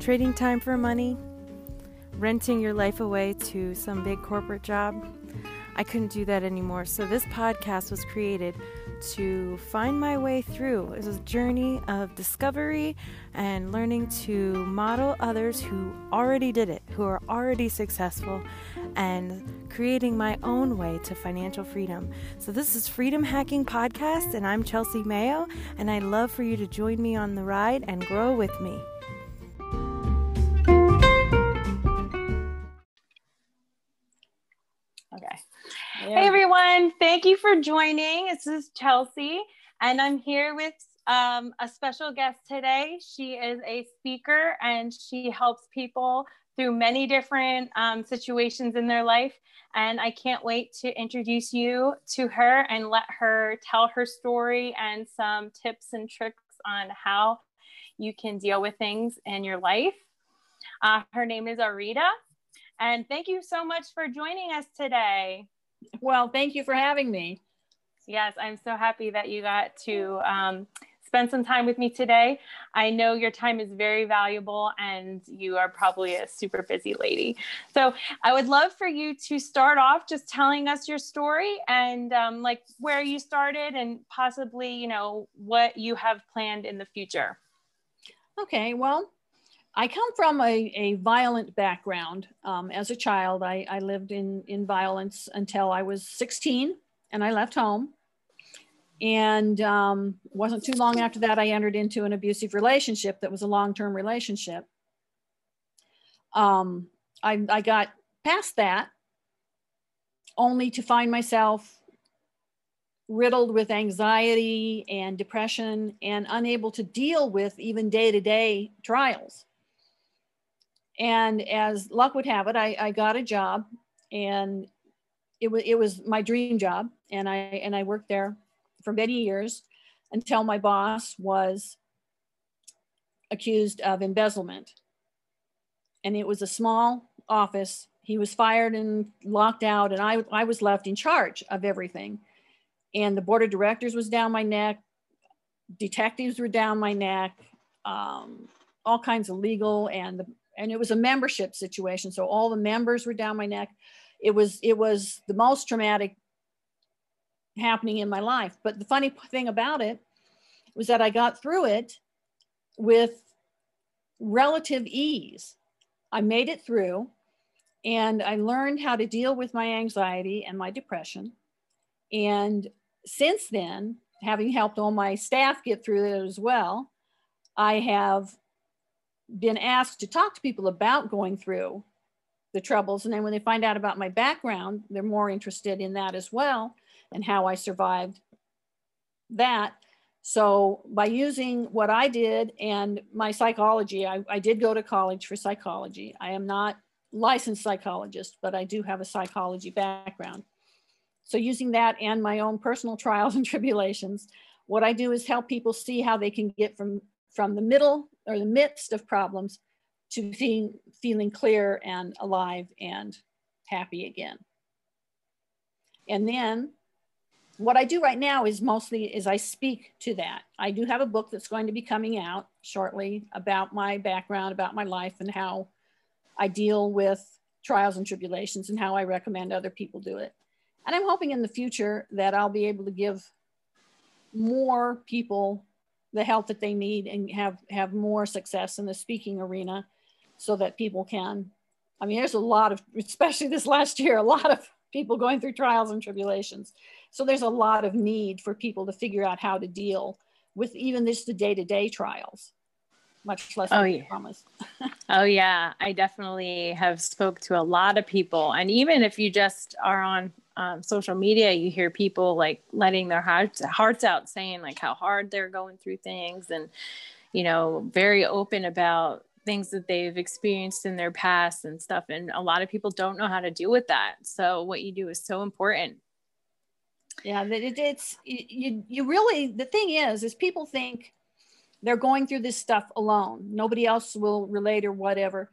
Trading time for money? Renting your life away to some big corporate job? I couldn't do that anymore. So, this podcast was created to find my way through. It was a journey of discovery and learning to model others who already did it, who are already successful, and creating my own way to financial freedom. So, this is Freedom Hacking Podcast, and I'm Chelsea Mayo, and I'd love for you to join me on the ride and grow with me. Everyone, thank you for joining. This is Chelsea, and I'm here with um, a special guest today. She is a speaker and she helps people through many different um, situations in their life. And I can't wait to introduce you to her and let her tell her story and some tips and tricks on how you can deal with things in your life. Uh, her name is Arita. And thank you so much for joining us today. Well, thank you for having me. Yes, I'm so happy that you got to um, spend some time with me today. I know your time is very valuable and you are probably a super busy lady. So I would love for you to start off just telling us your story and um, like where you started and possibly, you know, what you have planned in the future. Okay, well, I come from a, a violent background. Um, as a child, I, I lived in, in violence until I was 16 and I left home. And um, wasn't too long after that, I entered into an abusive relationship that was a long term relationship. Um, I, I got past that only to find myself riddled with anxiety and depression and unable to deal with even day to day trials. And as luck would have it, I, I got a job and it was it was my dream job. And I and I worked there for many years until my boss was accused of embezzlement. And it was a small office. He was fired and locked out, and I, I was left in charge of everything. And the board of directors was down my neck, detectives were down my neck, um, all kinds of legal and the and it was a membership situation so all the members were down my neck. It was it was the most traumatic happening in my life. But the funny thing about it was that i got through it with relative ease. I made it through and i learned how to deal with my anxiety and my depression. And since then having helped all my staff get through it as well i have been asked to talk to people about going through the troubles. And then when they find out about my background, they're more interested in that as well and how I survived that. So by using what I did and my psychology, I, I did go to college for psychology. I am not licensed psychologist, but I do have a psychology background. So using that and my own personal trials and tribulations, what I do is help people see how they can get from from the middle or the midst of problems to feeling, feeling clear and alive and happy again. And then what I do right now is mostly is I speak to that. I do have a book that's going to be coming out shortly about my background, about my life and how I deal with trials and tribulations and how I recommend other people do it. And I'm hoping in the future that I'll be able to give more people the help that they need and have have more success in the speaking arena so that people can i mean there's a lot of especially this last year a lot of people going through trials and tribulations. So there's a lot of need for people to figure out how to deal with even this the day-to-day trials much less oh yeah. promise oh yeah. I definitely have spoke to a lot of people. And even if you just are on um, social media, you hear people like letting their hearts hearts out, saying like how hard they're going through things, and you know, very open about things that they've experienced in their past and stuff. And a lot of people don't know how to deal with that. So what you do is so important. Yeah, it, it's you. You really the thing is, is people think they're going through this stuff alone. Nobody else will relate or whatever.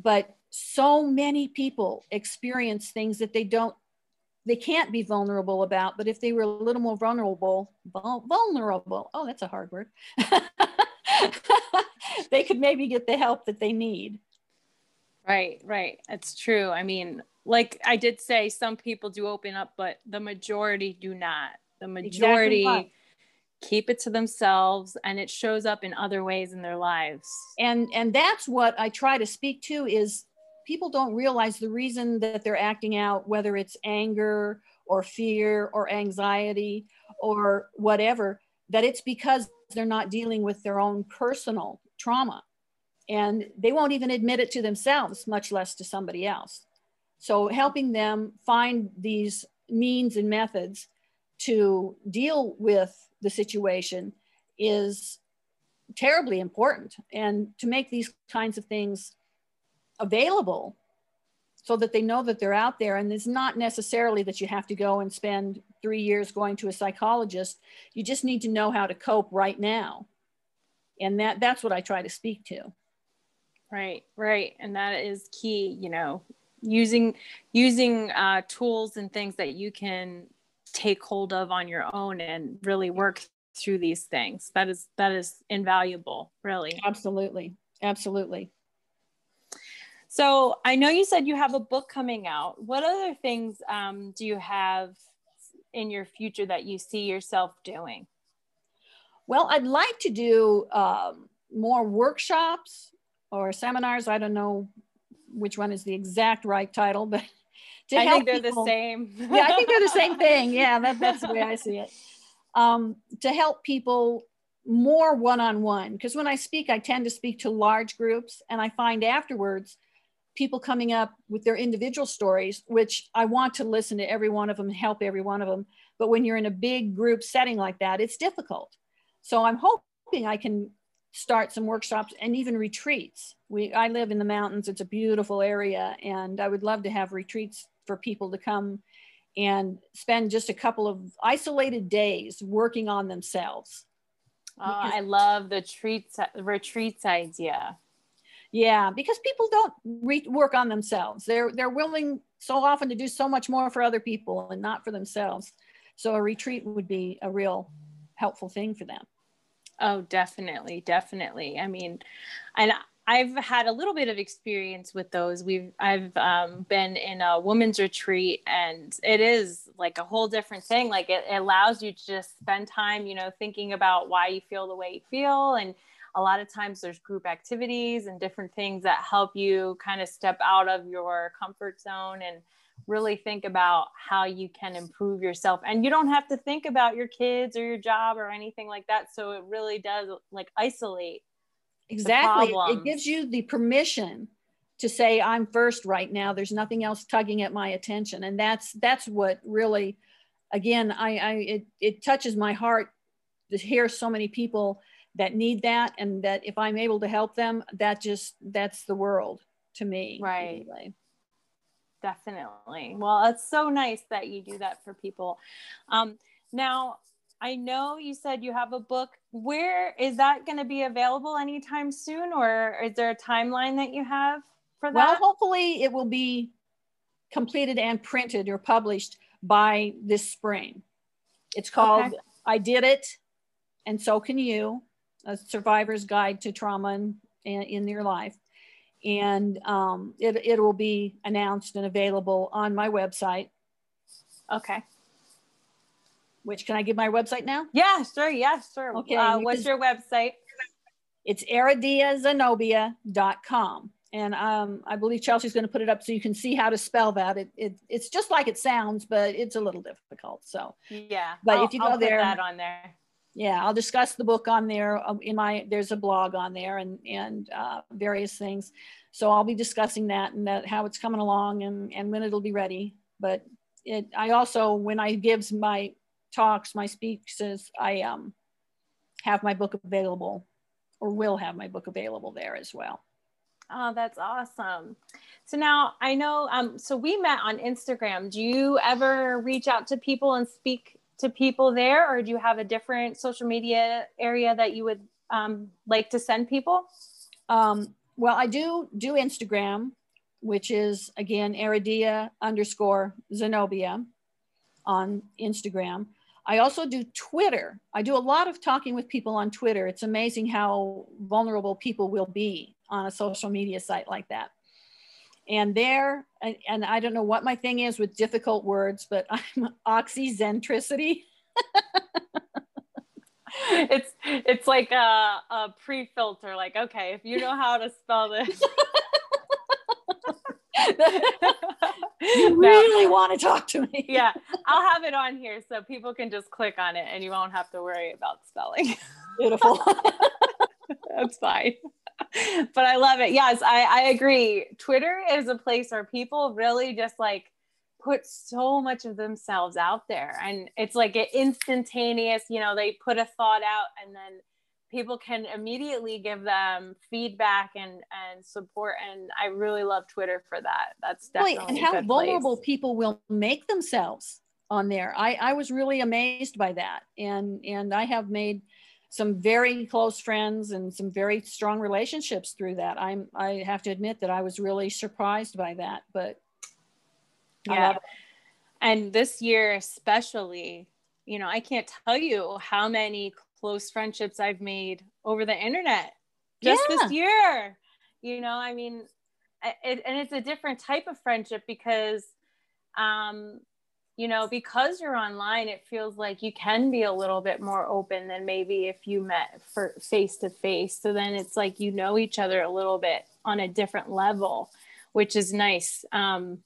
But so many people experience things that they don't they can't be vulnerable about, but if they were a little more vulnerable, vulnerable, oh, that's a hard word. they could maybe get the help that they need. Right, right. That's true. I mean, like I did say, some people do open up, but the majority do not. The majority exactly keep it to themselves and it shows up in other ways in their lives. And and that's what I try to speak to is people don't realize the reason that they're acting out, whether it's anger or fear or anxiety or whatever, that it's because they're not dealing with their own personal trauma. And they won't even admit it to themselves, much less to somebody else. So, helping them find these means and methods to deal with the situation is terribly important. And to make these kinds of things available so that they know that they're out there. And it's not necessarily that you have to go and spend three years going to a psychologist. You just need to know how to cope right now. And that, that's what I try to speak to. Right, right. And that is key, you know, using using uh, tools and things that you can take hold of on your own and really work through these things that is that is invaluable really absolutely absolutely so i know you said you have a book coming out what other things um, do you have in your future that you see yourself doing well i'd like to do um, more workshops or seminars i don't know which one is the exact right title but to I think they're people. the same. yeah, I think they're the same thing. Yeah, that, that's the way I see it. Um, to help people more one-on-one because when I speak, I tend to speak to large groups, and I find afterwards people coming up with their individual stories, which I want to listen to every one of them and help every one of them. But when you're in a big group setting like that, it's difficult. So I'm hoping I can start some workshops and even retreats. We I live in the mountains. It's a beautiful area, and I would love to have retreats for people to come and spend just a couple of isolated days working on themselves. Oh, I love the treats, retreats idea. Yeah, because people don't re- work on themselves. They're they're willing so often to do so much more for other people and not for themselves. So a retreat would be a real helpful thing for them. Oh, definitely, definitely. I mean, and I've had a little bit of experience with those. We've I've um, been in a women's retreat, and it is like a whole different thing. Like it, it, allows you to just spend time, you know, thinking about why you feel the way you feel, and a lot of times there's group activities and different things that help you kind of step out of your comfort zone and really think about how you can improve yourself. And you don't have to think about your kids or your job or anything like that. So it really does like isolate Exactly. It gives you the permission to say I'm first right now. There's nothing else tugging at my attention. And that's that's what really again I, I it, it touches my heart to hear so many people that need that and that if I'm able to help them, that just that's the world to me. Right. Anyway. Definitely. Well, it's so nice that you do that for people. Um, now, I know you said you have a book. Where is that going to be available anytime soon, or is there a timeline that you have for that? Well, hopefully it will be completed and printed or published by this spring. It's called okay. I Did It, and So Can You A Survivor's Guide to Trauma in, in Your Life. And um, it, it will be announced and available on my website. Okay which can I give my website now? Yeah, sure. Yeah, sure. Okay. Uh, what's your website? It's erediazenobia.com. And um, I believe Chelsea's going to put it up so you can see how to spell that. It, it it's just like it sounds, but it's a little difficult. So yeah, but I'll, if you go I'll there, that on there. Yeah, I'll discuss the book on there. Um, in my there's a blog on there and and uh, various things. So I'll be discussing that and that how it's coming along and and when it'll be ready. But it I also when I gives my talks, my speeches, I um, have my book available or will have my book available there as well. Oh, that's awesome. So now I know, um, so we met on Instagram. Do you ever reach out to people and speak to people there, or do you have a different social media area that you would um, like to send people? Um, well, I do do Instagram, which is again Eredia underscore Zenobia on Instagram. I also do Twitter. I do a lot of talking with people on Twitter. It's amazing how vulnerable people will be on a social media site like that. And there, and, and I don't know what my thing is with difficult words, but I'm oxycentricity. it's it's like a, a pre-filter like okay if you know how to spell this. You really no. want to talk to me. Yeah i'll have it on here so people can just click on it and you won't have to worry about spelling. Beautiful. That's fine but i love it. Yes I, I agree. Twitter is a place where people really just like put so much of themselves out there. And it's like an instantaneous you know they put a thought out and then people can immediately give them feedback and and support. And i really love twitter for that. That's definitely and how vulnerable place. people will make themselves on there. I i was really amazed by that. And and i have made some very close friends and some very strong relationships through that i'm i have to admit that i was really surprised by that but yeah. And this year, especially, you know, I can't tell you how many close friendships I've made over the internet just yeah. this year. You know, I mean, it, and it's a different type of friendship because, um, you know, because you're online, it feels like you can be a little bit more open than maybe if you met for face to face. So then it's like you know each other a little bit on a different level, which is nice. Um,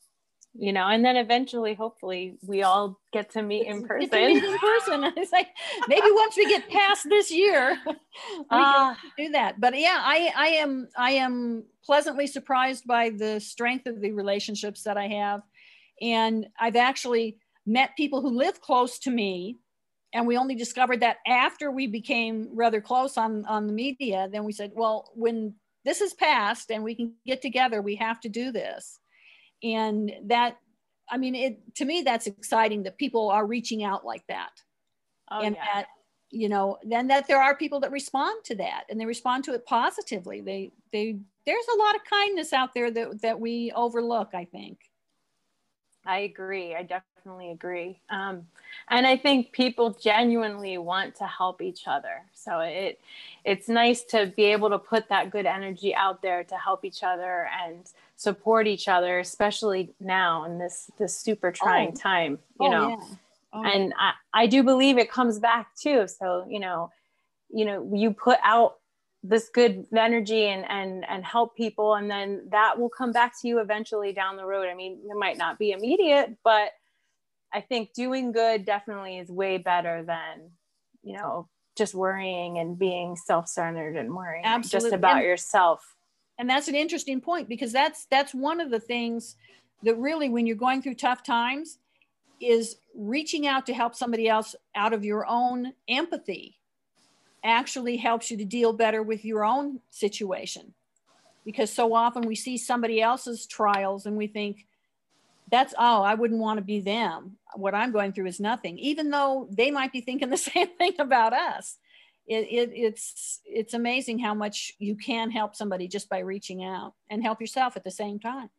you know, and then eventually, hopefully, we all get to meet in person. Meet in person. It's like maybe once we get past this year, we uh, can do that. But yeah, I, I am, I am pleasantly surprised by the strength of the relationships that I have, and I've actually met people who live close to me, and we only discovered that after we became rather close on on the media. Then we said, well, when this is passed and we can get together, we have to do this and that i mean it to me that's exciting that people are reaching out like that oh, and yeah. that you know then that there are people that respond to that and they respond to it positively they they there's a lot of kindness out there that that we overlook i think i agree i definitely agree um, and i think people genuinely want to help each other so it it's nice to be able to put that good energy out there to help each other and support each other, especially now in this this super trying oh. time, you oh, know. Yeah. Oh, and I, I do believe it comes back too. So, you know, you know, you put out this good energy and and and help people and then that will come back to you eventually down the road. I mean, it might not be immediate, but I think doing good definitely is way better than, you know, just worrying and being self-centered and worrying Absolutely. just about and, yourself and that's an interesting point because that's that's one of the things that really when you're going through tough times is reaching out to help somebody else out of your own empathy actually helps you to deal better with your own situation. Because so often we see somebody else's trials and we think that's oh i wouldn't want to be them. What i'm going through is nothing even though they might be thinking the same thing about us. It, it, it's it's amazing how much you can help somebody just by reaching out and help yourself at the same time.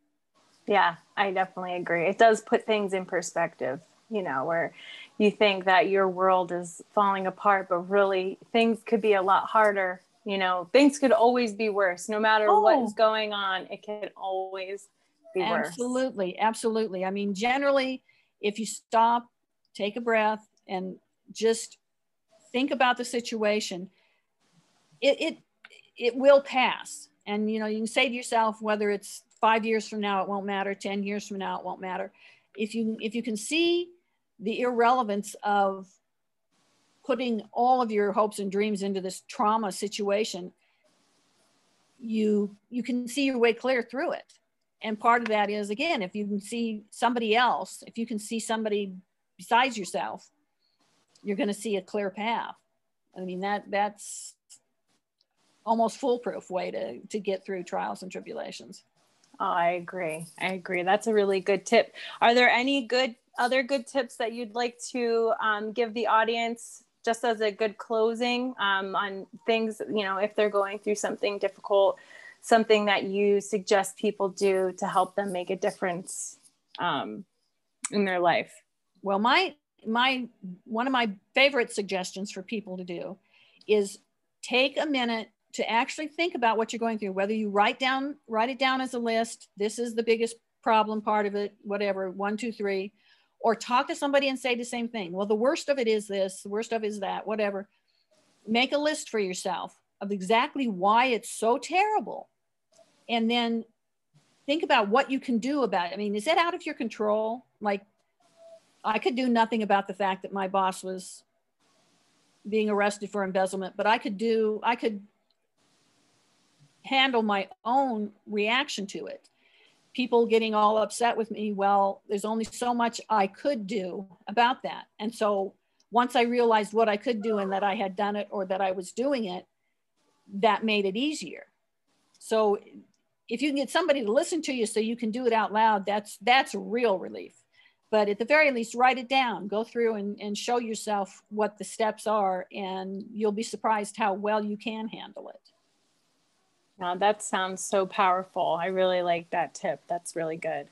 Yeah i definitely agree. It does put things in perspective you know where you think that your world is falling apart but really things could be a lot harder you know things could always be worse. No matter oh. what is going on it can always be absolutely, worse. Absolutely absolutely. I mean generally if you stop take a breath and just think about the situation it it it will pass. And you know you can say to yourself whether it's five years from now it won't matter 10 years from now it won't matter. If you if you can see the irrelevance of putting all of your hopes and dreams into this trauma situation you you can see your way clear through it and part of that is again if you can see somebody else if you can see somebody besides yourself you're going to see a clear path. I mean, that that's almost foolproof way to, to get through trials and tribulations. Oh, I agree. I agree. That's a really good tip. Are there any good other good tips that you'd like to um, give the audience just as a good closing um, on things, you know, if they're going through something difficult, something that you suggest people do to help them make a difference um, in their life? Well, my my one of my favorite suggestions for people to do is take a minute to actually think about what you're going through whether you write down write it down as a list this is the biggest problem part of it whatever one two three or talk to somebody and say the same thing. Well the worst of it is this the worst of it is that whatever. Make a list for yourself of exactly why it's so terrible. And then think about what you can do about it. I mean is it out of your control? Like I could do nothing about the fact that my boss was being arrested for embezzlement, but I could do, I could handle my own reaction to it. People getting all upset with me, well, there's only so much I could do about that. And so once I realized what I could do and that I had done it or that I was doing it, that made it easier. So if you can get somebody to listen to you so you can do it out loud, that's that's real relief but at the very least write it down go through and, and show yourself what the steps are and you'll be surprised how well you can handle it Now that sounds so powerful. I really like that tip. That's really good.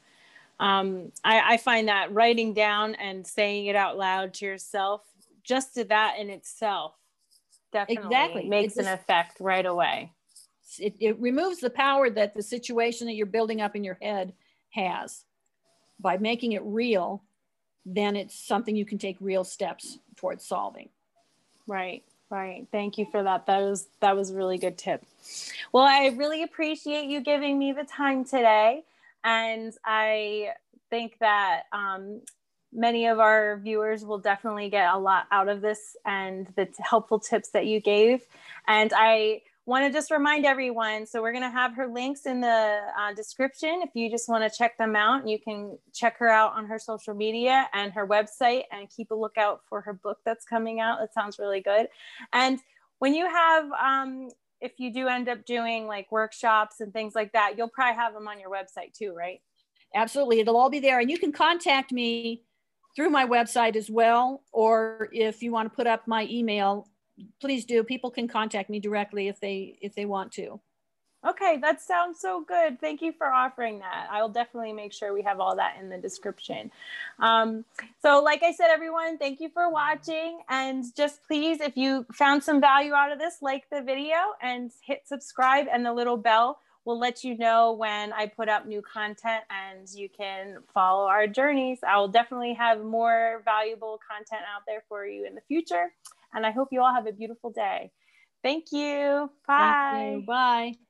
Um, I, I find that writing down and saying it out loud to yourself just to that in itself definitely exactly. makes an effect right away. It, it removes the power that the situation that you're building up in your head has. By making it real, then it's something you can take real steps towards solving. Right, right. Thank you for that. That was that was a really good tip. Well, I really appreciate you giving me the time today, and I think that um, many of our viewers will definitely get a lot out of this and the t- helpful tips that you gave. And I want to just remind everyone so we're going to have her links in the uh, description. If you just want to check them out you can check her out on her social media and her website and keep a lookout for her book that's coming out. It sounds really good. And when you have um, if you do end up doing like workshops and things like that you'll probably have them on your website too right? Absolutely. It'll all be there. And you can contact me through my website as well or if you want to put up my email please do. People can contact me directly if they if they want to. Okay, that sounds so good. Thank you for offering that. I'll definitely make sure we have all that in the description. Um, so, like I said, everyone, thank you for watching. And just please, if you found some value out of this, like the video and hit subscribe, and the little bell will let you know when I put up new content and you can follow our journeys. I will definitely have more valuable content out there for you in the future. And I hope you all have a beautiful day. Thank you. Bye. Thank you. Bye.